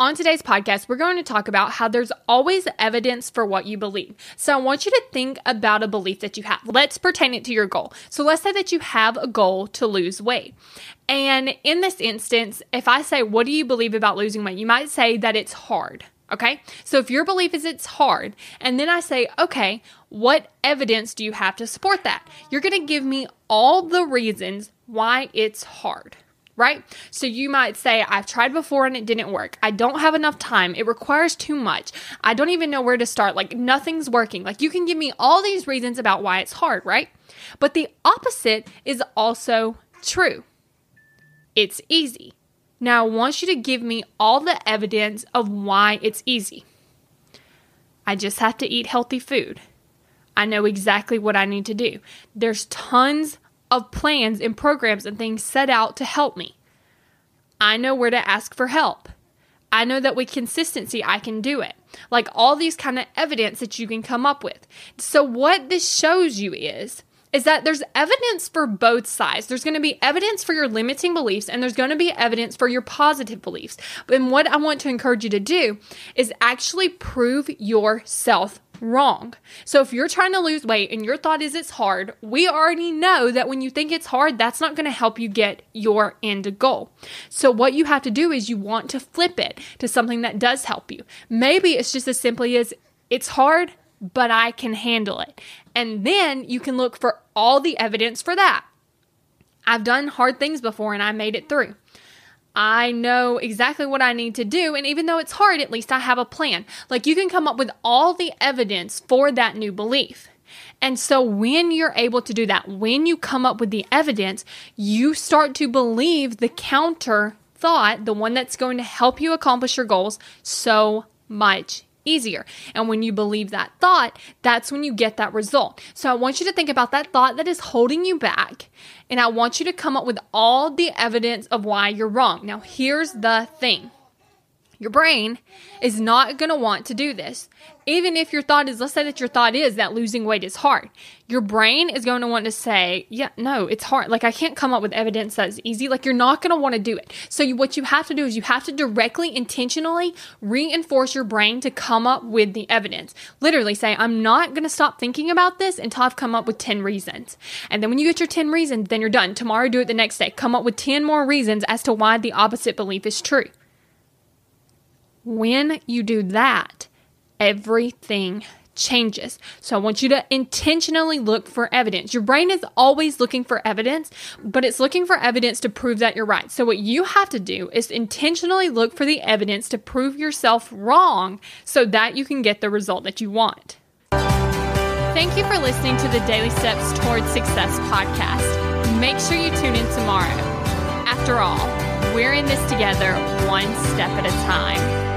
On today's podcast, we're going to talk about how there's always evidence for what you believe. So I want you to think about a belief that you have. Let's pertain it to your goal. So let's say that you have a goal to lose weight. And in this instance, if I say, What do you believe about losing weight? you might say that it's hard. Okay. So if your belief is it's hard, and then I say, Okay, what evidence do you have to support that? You're going to give me all the reasons why it's hard right? So you might say, I've tried before and it didn't work. I don't have enough time. It requires too much. I don't even know where to start. Like nothing's working. Like you can give me all these reasons about why it's hard, right? But the opposite is also true. It's easy. Now I want you to give me all the evidence of why it's easy. I just have to eat healthy food. I know exactly what I need to do. There's tons of plans and programs and things set out to help me. I know where to ask for help. I know that with consistency, I can do it. Like all these kind of evidence that you can come up with. So, what this shows you is is that there's evidence for both sides. There's going to be evidence for your limiting beliefs and there's going to be evidence for your positive beliefs. And what I want to encourage you to do is actually prove yourself wrong. So if you're trying to lose weight and your thought is it's hard, we already know that when you think it's hard, that's not going to help you get your end goal. So what you have to do is you want to flip it to something that does help you. Maybe it's just as simply as it's hard, but I can handle it. And then you can look for all the evidence for that. I've done hard things before and I made it through. I know exactly what I need to do. And even though it's hard, at least I have a plan. Like you can come up with all the evidence for that new belief. And so when you're able to do that, when you come up with the evidence, you start to believe the counter thought, the one that's going to help you accomplish your goals so much easier. And when you believe that thought, that's when you get that result. So I want you to think about that thought that is holding you back. And I want you to come up with all the evidence of why you're wrong. Now, here's the thing your brain is not going to want to do this. Even if your thought is, let's say that your thought is that losing weight is hard. Your brain is going to want to say, yeah, no, it's hard. Like, I can't come up with evidence that's easy. Like, you're not going to want to do it. So, you, what you have to do is you have to directly, intentionally reinforce your brain to come up with the evidence. Literally say, I'm not going to stop thinking about this until I've come up with 10 reasons. And then when you get your 10 reasons, then you're done. Tomorrow, do it the next day. Come up with 10 more reasons as to why the opposite belief is true. When you do that, everything changes. So I want you to intentionally look for evidence. Your brain is always looking for evidence, but it's looking for evidence to prove that you're right. So what you have to do is intentionally look for the evidence to prove yourself wrong so that you can get the result that you want. Thank you for listening to the Daily Steps Towards Success podcast. Make sure you tune in tomorrow. After all, we're in this together one step at a time.